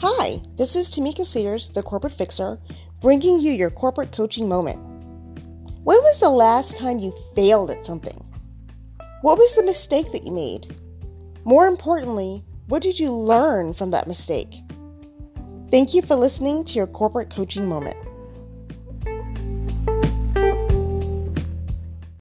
Hi, this is Tamica Sears, the Corporate Fixer, bringing you your corporate coaching moment. When was the last time you failed at something? What was the mistake that you made? More importantly, what did you learn from that mistake? Thank you for listening to your corporate coaching moment.